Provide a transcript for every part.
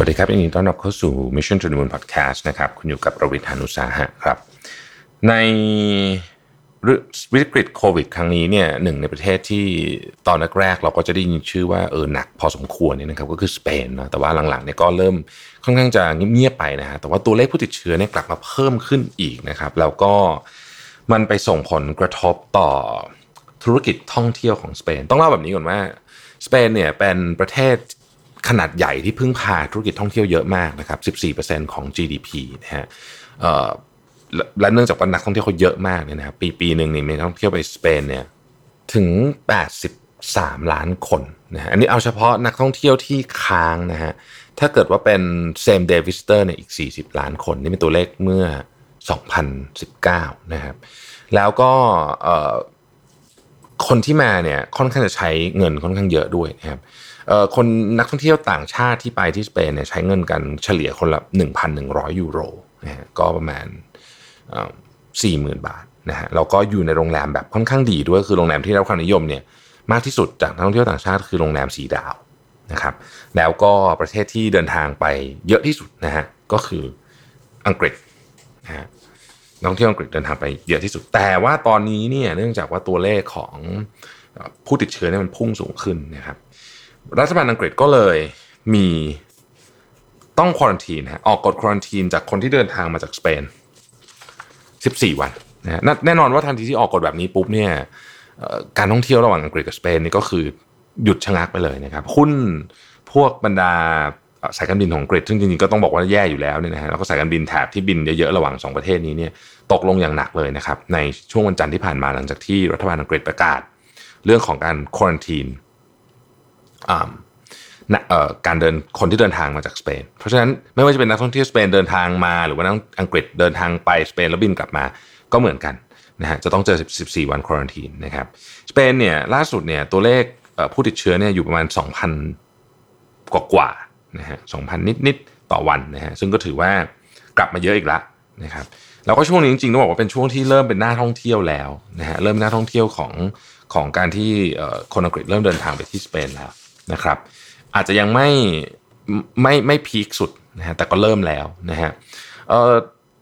วัสดีครับยินดีต้อนรับเข้าสู่ Mission to the Moon Podcast นะครับคุณอยู่กับประวิทยานุสาหะครับ ในวิกฤตโควิด ครั้งนี้เนี่ยหนึ่งในประเทศที่ตอนแรกๆเราก็จะได้ยินชื่อว่าเออหนักพอสมควรเนี่ยนะครับก็คือสเปนนะแต่ว่าหลังๆเนี่ยก็เริ่มค่อนข้างจะเงียบๆไปนะฮะแต่ว่าตัวเลขผู้ติดเชื้อเนี่ยกลับมาเพิ่มขึ้นอีกนะครับ แล้วก็มันไปส่งผลกระทบต่อธุรกิจท่องเที่ยวของสเปน ต้องเล่าแบบนี้ก่อนว่าสเปนเนี่ยเป็นประเทศ ขนาดใหญ่ที่พึ่งพาธุรกิจท่องเที่ยวเยอะมากนะครับ14%ของ GDP นะฮะและเนื่องจากว่านักท่องเที่ยวเขาเยอะมากเนี่ยนะครับปีปีหนึ่งนี่มีนักท่องเที่ยวไปสเปนเนี่ยถึง 83 ล้านคนนะฮะอันนี้เอาเฉพาะนักท่องเที่ยวที่ค้างนะฮะถ้าเกิดว่าเป็น same day visitor เนี่ยอีก 40 ล้านคน นี่เป็นตัวเลขเมื่อ 2019 นะครับ แล้วก็ คนที่มาเนี่ยค่อนข้างจะใช้เงินค่อนข้างเยอะด้วยนะครับคนนักท่องเที่ยวต่างชาติที่ไปที่สเปนเนี่ยใช้เงินกันเฉลี่ยคนละ 1,100 ยูโรนะฮะก็ประมาณสี่หมื่นบาทนะฮะเราก็อยู่ในโรงแรมแบบค่อนข้างดีด้วยคือโรงแรมที่ได้รับความนิยมเนี่ยมากที่สุดจากนักท่องเที่ยวต่างชาติคือโรงแรมสีดาวนะครับแล้วก็ประเทศที่เดินทางไปเยอะที่สุดนะฮะก็คืออังกฤษนะฮะ นักท่องเที่ยวอังกฤษเดินทางไปเยอะที่สุด แต่ว่าตอนนี้เนี่ยเนื่องจากว่าตัวเลขของผู้ติดเชื้อเนี่ยมันพุ่งสูงขึ้นนะครับ รัฐบาลอังกฤษก็เลยมีต้องควอนตีนฮะออกกฎควอนตีนจากคนที่เดินทางมาจากสเปน 14 วันนะแน่นอนว่าทันทีที่ออกกฎแบบนี้ปุ๊บเนี่ยการท่องเที่ยวระหว่างอังกฤษกับสเปนนี่ก็คือหยุดชะงักไปเลยนะครับหุ้นพวกบรรดา สายการบินของอังกฤษซึ่งจริงๆก็ต้องบอกว่าแย่อยู่แล้วเนี่ยนะฮะแล้วก็สายการบินแถบที่บินเยอะๆระหว่าง 2 ประเทศนี้เนี่ยตกลงอย่างหนักเลยนะครับในช่วงวันจันทร์ที่ผ่านมาหลังจากที่รัฐบาลอังกฤษประกาศ เรื่องของการควอนตีนการเดินคนที่เดินทางมาจากสเปน เพราะฉะนั้นไม่ว่าจะเป็นนักท่องเที่ยวสเปนเดินทางมา หรือว่านักอังกฤษเดินทางไปสเปนแล้วบินกลับมาก็เหมือนกันนะฮะจะต้องเจอ 14 วันควอนตีนนะครับสเปนเนี่ยล่าสุดเนี่ยตัวเลขผู้ติดเชื้อเนี่ยอยู่ประมาณ 2,000 กว่ากว่า นะฮะ2,000นิดๆต่อวันนะฮะซึ่งก็ถือว่ากลับมาเยอะอีกแล้วนะครับแล้วก็ช่วงนี้จริงๆต้องบอกว่าเป็นช่วงที่เริ่มเป็นหน้าท่องเที่ยวแล้วนะฮะเริ่มหน้าท่องเที่ยวของของการที่คนอังกฤษเริ่มเดินทางไปที่สเปนแล้วนะครับอาจจะยังไม่ไม่ไม่พีคสุดนะฮะแต่ก็เริ่มแล้วนะฮะ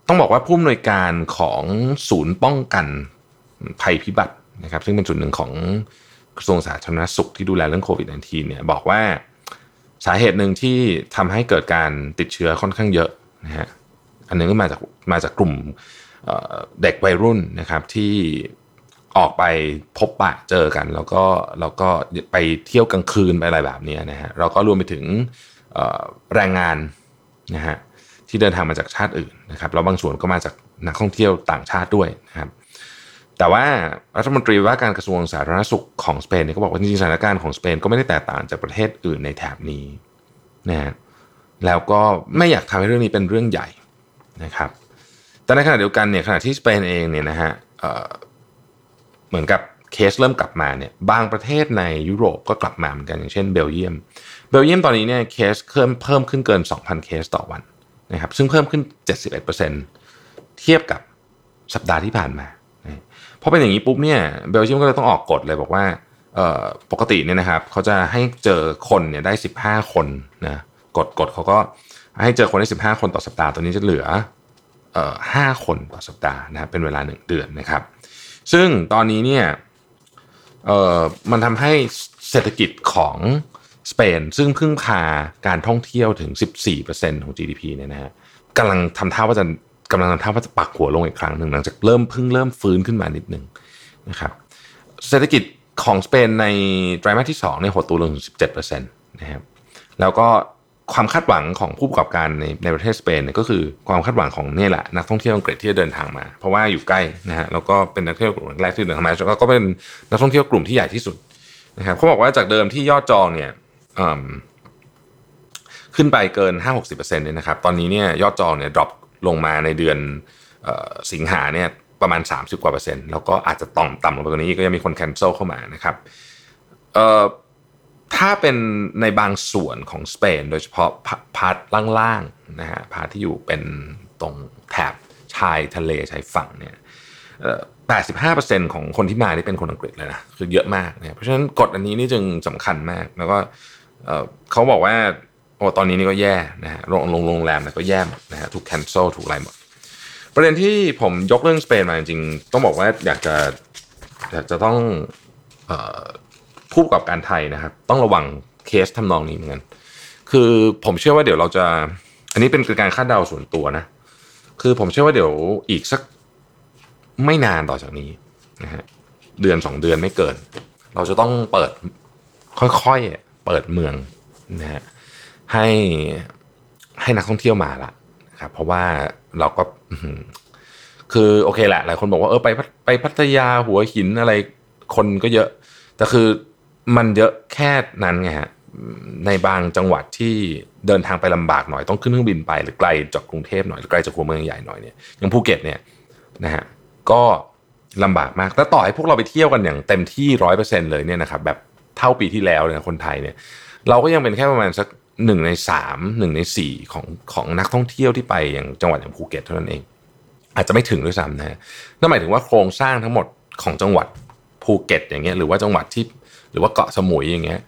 ต้องบอกว่าผู้อำนวยการของศูนย์ป้องกันภัยพิบัตินะครับซึ่งเป็นส่วนหนึ่งของกระทรวงสาธารณสุขที่ดูแลเรื่องโควิด -19 เนี่ยบอกว่า สาเหตุหนึ่งที่ทำให้เกิดการติดเชื้อค่อนข้างเยอะนะฮะอันนึงก็มาจากมาจากกลุ่มเด็กวัยรุ่นนะครับที่ออกไปพบปะเจอกัน แล้วก็แล้วก็ไปเที่ยวกลางคืนไปอะไรแบบนี้นะฮะเราก็รวมไปถึงแรงงานนะฮะที่เดินทางมาจากชาติอื่นนะครับแล้วบางส่วนก็มาจากนักท่องเที่ยวต่างชาติด้วยนะครับ แต่ว่ารัฐมนตรีว่าการกระทรวงสาธารณสุขของสเปนเนี่ยก็บอกว่าจริงๆสถานการณ์ของสเปนก็ไม่ได้แตกต่างจากประเทศอื่นในแถบนี้นะฮะแล้วก็ไม่อยากทำให้เรื่องนี้เป็นเรื่องใหญ่นะครับ แต่ในขณะเดียวกันเนี่ยขณะที่สเปนเองเนี่ยนะฮะเหมือนกับเคสเริ่มกลับมาเนี่ยบางประเทศในยุโรปก็กลับมาเหมือนกันอย่างเช่นเบลเยียม เบลเยียมตอนนี้เนี่ยเคสเพิ่มเพิ่มขึ้นเกิน 2,000 เคสต่อวันนะครับซึ่งเพิ่มขึ้น 71%เทียบกับสัปดาห์ที่ผ่านมา พราะเป็นอย่างนี้ปุ๊บเนี่ยเบลเยียมก็เลยต้องออกกฎเลยบอกว่าปกติเนี่ยนะครับเขาจะให้เจอคนเนี่ยได้ 15 คนนะกฎกฎเขาก็ให้เจอคนได้ 15 คนต่อสัปดาห์ตัวนี้จะเหลือห้าคนต่อสัปดาห์นะครับเป็นเวลาหนึ่งเดือนนะครับ ซึ่งตอนนี้เนี่ยมันทำให้เศรษฐกิจของสเปนซึ่งพึ่งพาการท่องเที่ยวถึง 14%ของ GDP เนี่ยนะฮะกำลังทำท่าว่าจะ กำลังทำท่าว่าจะปักหัวลงอีกครั้งหนึ่งหลังจากเริ่มพึ่งเริ่มฟื้นขึ้นมานิดหนึ่งนะครับเศรษฐกิจของสเปนในไตรมาสที่2เนี่ยหดตัวลงถึง17%นะครับแล้วก็ความคาดหวังของผู้ประกอบการในในประเทศสเปนเนี่ยก็คือความคาดหวังของนี่แหละนักท่องเที่ยวอังกฤษที่จะเดินทางมา เพราะว่าอยู่ใกล้นะฮะแล้วก็เป็นนักท่องเที่ยวกลุ่มแรกที่เดินทางมาแล้วก็เป็นนักท่องเที่ยวกลุ่มที่ใหญ่ที่สุดนะครับเขาบอกว่าจากเดิมที่ยอดจองเนี่ยขึ้นไปเกิน 5-60%เนี่ยนะครับตอนนี้เนี่ยยอดจองเนี่ยดรอป ลงมาในเดือนสิงหาเนี่ยประมาณ 30 กว่าเปอร์เซ็นต์แล้วก็อาจจะต่ำต่ำลงไปกว่านี้ก็ยังมีคน cancel เข้ามานะครับถ้าเป็นในบางส่วนของสเปนโดยเฉพาะ part ล่างๆนะฮะ part ที่อยู่เป็นตรงแถบชายทะเลชายฝั่งเนี่ย85%ของคนที่มานี่เป็นคนอังกฤษเลยนะคือเยอะมากเนี่ยเพราะฉะนั้นกฎอันนี้นี่จึงสำคัญมากแล้วก็เขาบอกว่า โอ้ตอนนี้นี่ก็แย่นะฮะโรงโรงแรมก็แย่นะฮะถูกแคนเซิลถูกอะไรหมด ประเด็นที่ผมยกเรื่องสเปนมาจริงๆ ต้องบอกว่าอยากจะอยากจะต้องผู้ประกอบการไทยนะครับ ต้องระวังเคสทำนองนี้เหมือนกัน คือผมเชื่อว่าเดี๋ยวเราจะ อันนี้เป็นการคาดเดาส่วนตัวนะ คือผมเชื่อว่าเดี๋ยวอีกสักไม่นานต่อจากนี้นะฮะเดือนสองเดือนไม่เกิน เราจะต้องเปิดค่อยๆเปิดเมืองนะฮะ ให้ให้นักท่องเที่ยวมาละครับ เพราะว่าเราก็คือโอเคแหละหลายคนบอกว่าเออไปไปพัทยาหัวหินอะไรคนก็เยอะ แต่คือมันเยอะแค่นั้นไงฮะในบางจังหวัดที่เดินทางไปลำบากหน่อยต้องขึ้นเครื่องบินไปหรือไกลจากกรุงเทพหน่อยหรือไกลจากหัวเมืองใหญ่หน่อยเนี่ยอย่างภูเก็ตเนี่ยนะฮะก็ลำบากมากแล้วต่อให้พวกเราไปเที่ยวกันอย่างเต็มที่ร้อยเปอร์เซ็นเลยเนี่ยนะครับแบบเท่าปีที่แล้วเนี่ยคนไทยเนี่ย เราก็ยังเป็นแค่ประมาณสัก หนึ่งในสามหนึ่งในสี่ของของนักท่องเที่ยวที่ไปอย่างจังหวัดอย่างภูเก็ตเท่านั้นเอง อาจจะไม่ถึงด้วยซ้ำนะนั่นหมายถึงว่าโครงสร้างทั้งหมดของจังหวัดภูเก็ต อย่างเงี้ยหรือว่าจังหวัดที่หรือว่าเกาะสมุยอย่างเงี้ย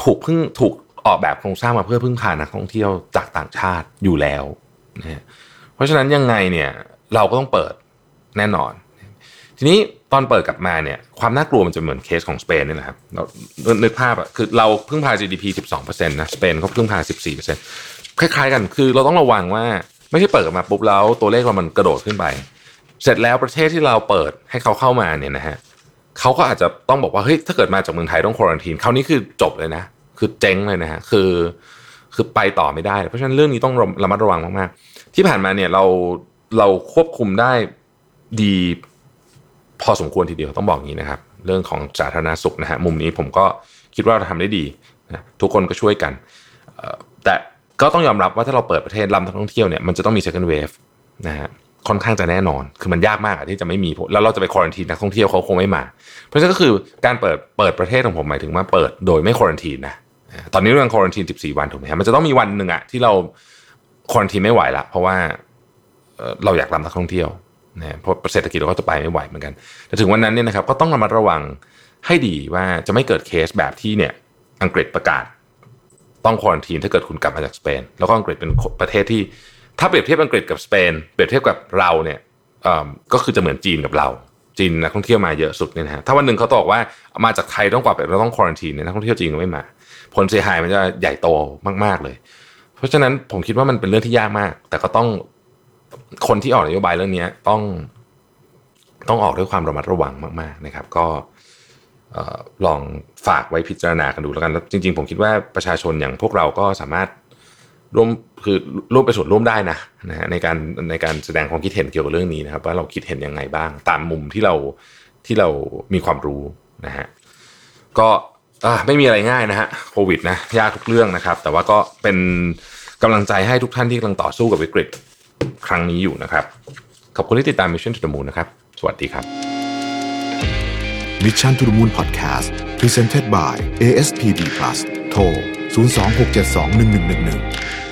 ถูกพึ่งถูกออกแบบโครงสร้างมาเพื่อพึ่งพานักท่องเที่ยวจากต่างชาติอยู่แล้วนะเพราะฉะนั้นยังไงเนี่ยเราก็ต้องเปิดแน่นอน ทีนี้ตอนเปิดกลับมาเนี่ยความน่ากลัวมันจะเหมือนเคสของสเปนนี่แหละครับเรานึกภาพอะคือเราเพึ่งพา GDP 12%นะสเปนเขาเพึ่งพา 14%คล้ายๆกันคือเราต้องระวังว่าไม่ใช่เปิดมาปุ๊บแล้วตัวเลขเรามันกระโดดขึ้นไป เสร็จแล้วประเทศที่เราเปิดให้เขาเข้ามาเนี่ยนะฮะเขาก็อาจจะต้องบอกว่าเฮ้ยถ้าเกิดมาจากเมืองไทยต้องควอนตีนคราวนี้คือจบเลยนะ คือเจ๊งเลยนะฮะคือคือไปต่อไม่ได้ เพราะฉะนั้นเรื่องนี้ต้องระมัดระวังมากๆ ที่ผ่านมาเนี่ยเราเราควบคุมได้ดี พอสมควรทีเดียวต้องบอกงี้นะครับ เรื่องของสาธารณสุขนะฮะมุมนี้ผมก็คิดว่าเราทำได้ดีนะทุกคนก็ช่วยกัน แต่ก็ต้องยอมรับว่าถ้าเราเปิดประเทศลำท่องเที่ยวเนี่ยมันจะต้องมี second wave นะฮะค่อนข้างจะแน่นอน คือมันยากมากที่จะไม่มี แล้วเราจะไปควอนตีนนักท่องเที่ยวเขาคงไม่มา เพราะฉะนั้นก็คือการเปิดเปิดประเทศของผมหมายถึงว่าเปิดโดยไม่ควอนตีนนะ ตอนนี้เรื่องควอนตีน14 วันถูกไหมฮะมันจะต้องมีวันหนึ่งอะที่เราควอนตีนไม่ไหวละเพราะว่าเราอยากรับนักท่องเที่ยว นะเพราะเศรษฐกิจเราก็จะไปไม่ไหวเหมือนกัน แต่ถึงวันนั้นเนี่ยนะครับก็ต้องระมัดระวังให้ดีว่าจะไม่เกิดเคสแบบที่เนี่ยอังกฤษประกาศ ต้องควอนตีนถ้าเกิดคุณกลับมาจากสเปน แล้วก็อังกฤษเป็นประเทศที่ ถ้าเปรียบเทียบอังกฤษกับสเปนเปรียบเทียบกับเราเนี่ยก็คือจะเหมือนจีนกับเราจีนนักท่องเที่ยวมาเยอะสุดเนี่ยนะถ้าวันหนึ่งเขาตอกว่ามาจากไทยต้องกว่าไปเราต้องควอนตีนเนี่ยนักท่องเที่ยวจีนก็ไม่มา ผลเสียหายมันจะใหญ่โตมากๆเลย เพราะฉะนั้นผมคิดว่ามันเป็นเรื่องที่ยากมาก แต่ก็ต้อง คนที่ออกนโยบายเรื่องนี้ต้องต้องออกด้วยความระมัดระวังมาก ๆนะครับ ก็ลองฝากไว้พิจารณากันดูแล้วกันแล้วจริง ๆ ผมคิดว่าประชาชนอย่างพวกเราก็สามารถร่วมคือร่วมไปส่วนร่วมได้นะนะฮะในการในการแสดงความคิดเห็นเกี่ยวกับเรื่องนี้นะครับ ว่าเราคิดเห็นยังไงบ้าง ตามมุมที่เราที่เรามีความรู้นะฮะก็ไม่มีอะไรง่ายนะฮะโควิดนะยากทุกเรื่องนะครับ แต่ว่าก็เป็นกำลังใจให้ทุกท่านที่กำลังต่อสู้กับวิกฤต ครั้งนี้อยู่นะครับ ขอบคุณที่ติดตาม Mission to the Moon นะครับ สวัสดีครับ Mission to the Moon Podcast Presented by ASPD Plus โทร 026721111